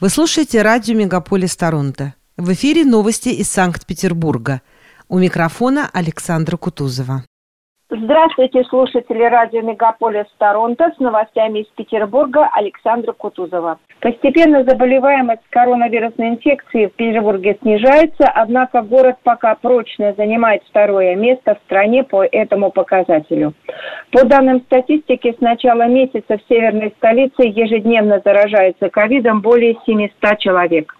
Вы слушаете радио «Мегаполис Торонто». В эфире новости из Санкт-Петербурга. У микрофона Александра Кутузова. Здравствуйте, слушатели радио «Мегаполис Торонто» с новостями из Петербурга Александра Кутузова. Постепенно заболеваемость коронавирусной инфекцией в Петербурге снижается, однако город пока прочно занимает второе место в стране по этому показателю. По данным статистики, с начала месяца в северной столице ежедневно заражается ковидом более 700 человек.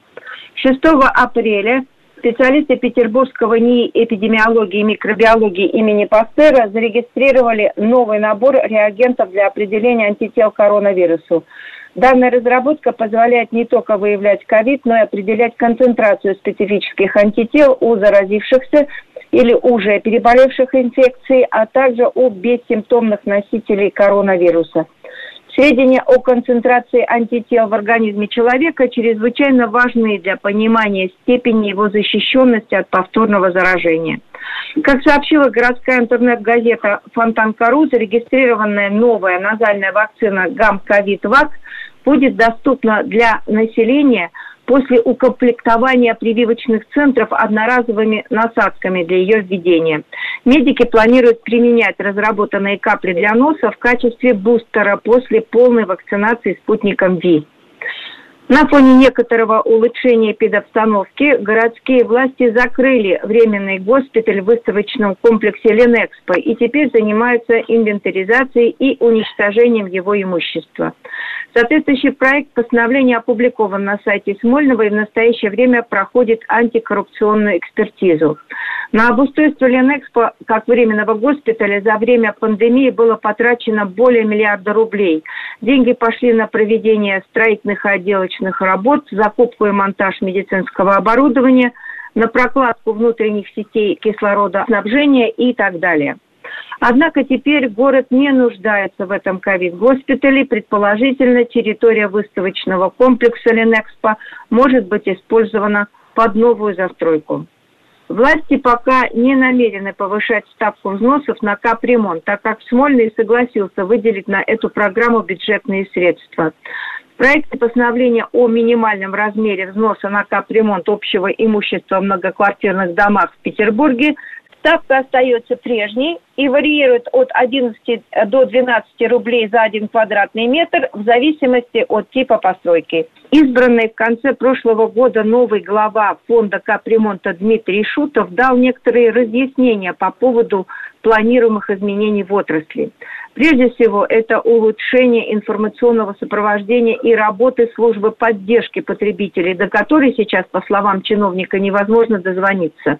6 апреля специалисты Петербургского НИИ эпидемиологии и микробиологии имени Пастера зарегистрировали новый набор реагентов для определения антител коронавирусу. Данная разработка позволяет не только выявлять ковид, но и определять концентрацию специфических антител у заразившихся или уже переболевших инфекцией, а также у бессимптомных носителей коронавируса. Сведения о концентрации антител в организме человека чрезвычайно важны для понимания степени его защищенности от повторного заражения. Как сообщила городская интернет-газета «Фонтан-Кару», зарегистрированная новая назальная вакцина «Гам-Ковид-Вак» будет доступна для населения – после укомплектования прививочных центров одноразовыми насадками для ее введения. Медики планируют применять разработанные капли для носа в качестве бустера после полной вакцинации спутником ВИ. На фоне некоторого улучшения педобстановки городские власти закрыли временный госпиталь в выставочном комплексе Ленэкспо и теперь занимаются инвентаризацией и уничтожением его имущества. Соответствующий проект постановления опубликован на сайте Смольного и в настоящее время проходит антикоррупционную экспертизу. На обустройство Ленэкспо как временного госпиталя за время пандемии было потрачено более миллиарда рублей. Деньги пошли на проведение строительных и отделочных работ, закупку и монтаж медицинского оборудования, на прокладку внутренних сетей кислородоснабжения и так далее. Однако теперь город не нуждается в этом ковид-госпитале. Предположительно, территория выставочного комплекса Ленэкспо может быть использована под новую застройку. Власти пока не намерены повышать ставку взносов на капремонт, так как Смольный согласился выделить на эту программу бюджетные средства. В проекте постановления о минимальном размере взноса на капремонт общего имущества в многоквартирных домах в Петербурге ставка остается прежней и варьирует от 11 до 12 рублей за один квадратный метр в зависимости от типа постройки. Избранный в конце прошлого года новый глава фонда капремонта Дмитрий Шутов дал некоторые разъяснения по поводу планируемых изменений в отрасли. Прежде всего, это улучшение информационного сопровождения и работы службы поддержки потребителей, до которой сейчас, по словам чиновника, невозможно дозвониться.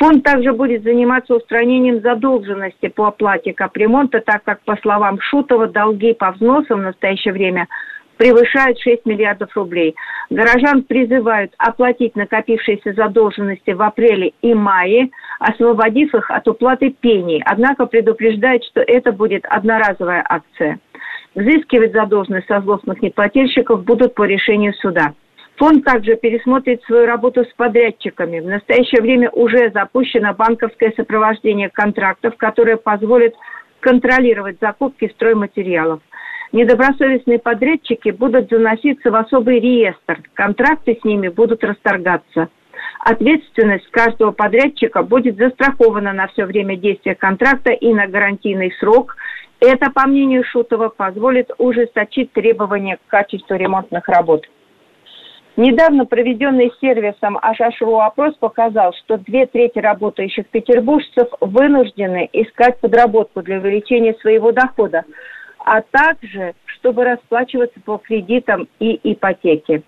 Фонд также будет заниматься устранением задолженности по оплате капремонта, так как, по словам Шутова, долги по взносам в настоящее время превышают 6 миллиардов рублей. Горожан призывают оплатить накопившиеся задолженности в апреле и мае, освободив их от уплаты пений. Однако предупреждают, что это будет одноразовая акция. Взыскивать задолженность со злостных неплательщиков будут по решению суда. Фонд также пересмотрит свою работу с подрядчиками. В настоящее время уже запущено банковское сопровождение контрактов, которое позволит контролировать закупки стройматериалов. Недобросовестные подрядчики будут заноситься в особый реестр. Контракты с ними будут расторгаться. Ответственность каждого подрядчика будет застрахована на все время действия контракта и на гарантийный срок. Это, по мнению Шутова, позволит ужесточить требования к качеству ремонтных работ. Недавно проведенный сервисом Ашашру опрос показал, что две трети работающих петербуржцев вынуждены искать подработку для увеличения своего дохода, а также чтобы расплачиваться по кредитам и ипотеке.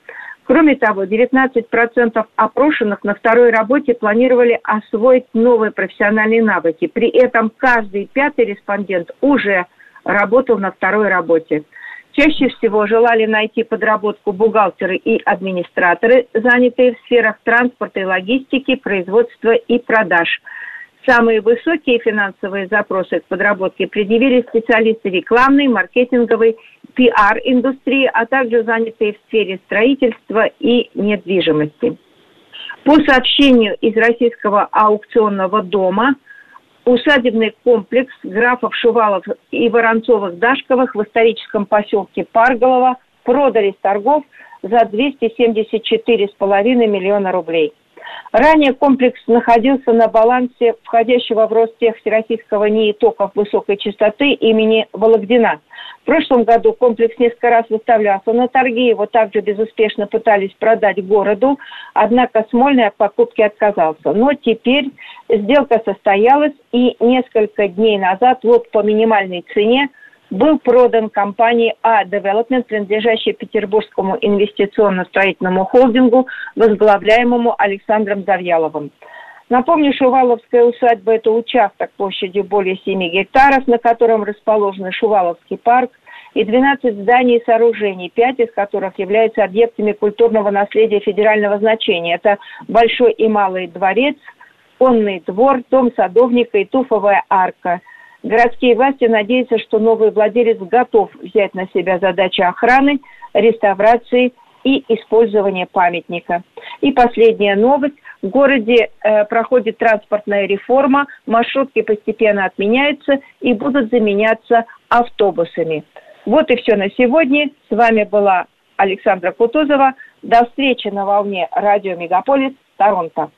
Кроме того, 19% опрошенных на второй работе планировали освоить новые профессиональные навыки. При этом каждый пятый респондент уже работал на второй работе. Чаще всего желали найти подработку бухгалтеры и администраторы, занятые в сферах транспорта и логистики, производства и продаж. Самые высокие финансовые запросы к подработке предъявили специалисты рекламной, маркетинговой, пиар-индустрии, а также занятые в сфере строительства и недвижимости. По сообщению из Российского аукционного дома – усадебный комплекс графов Шувалов и Воронцовых-Дашковых в историческом поселке Парголово продали с торгов за 274,5 миллиона рублей. Ранее комплекс находился на балансе входящего в Ростех Всероссийского НИИ токов высокой частоты имени Вологдина. В прошлом году комплекс несколько раз выставлялся на торги, его также безуспешно пытались продать городу, однако Смольный от покупки отказался. Но теперь сделка состоялась, и несколько дней назад лот по минимальной цене – был продан компании А Development, принадлежащей Петербургскому инвестиционно-строительному холдингу, возглавляемому Александром Завьяловым. Напомню, Шуваловская усадьба – это участок площадью более 7 гектаров, на котором расположен Шуваловский парк, и 12 зданий и сооружений, 5 из которых являются объектами культурного наследия федерального значения. Это Большой и Малый дворец, конный двор, дом садовника и туфовая арка – Городские власти надеются, что новый владелец готов взять на себя задачи охраны, реставрации и использования памятника. И последняя новость. В городе э, проходит транспортная реформа, маршрутки постепенно отменяются и будут заменяться автобусами. Вот и все на сегодня. С вами была Александра Кутузова. До встречи на волне радио Мегаполис Торонто.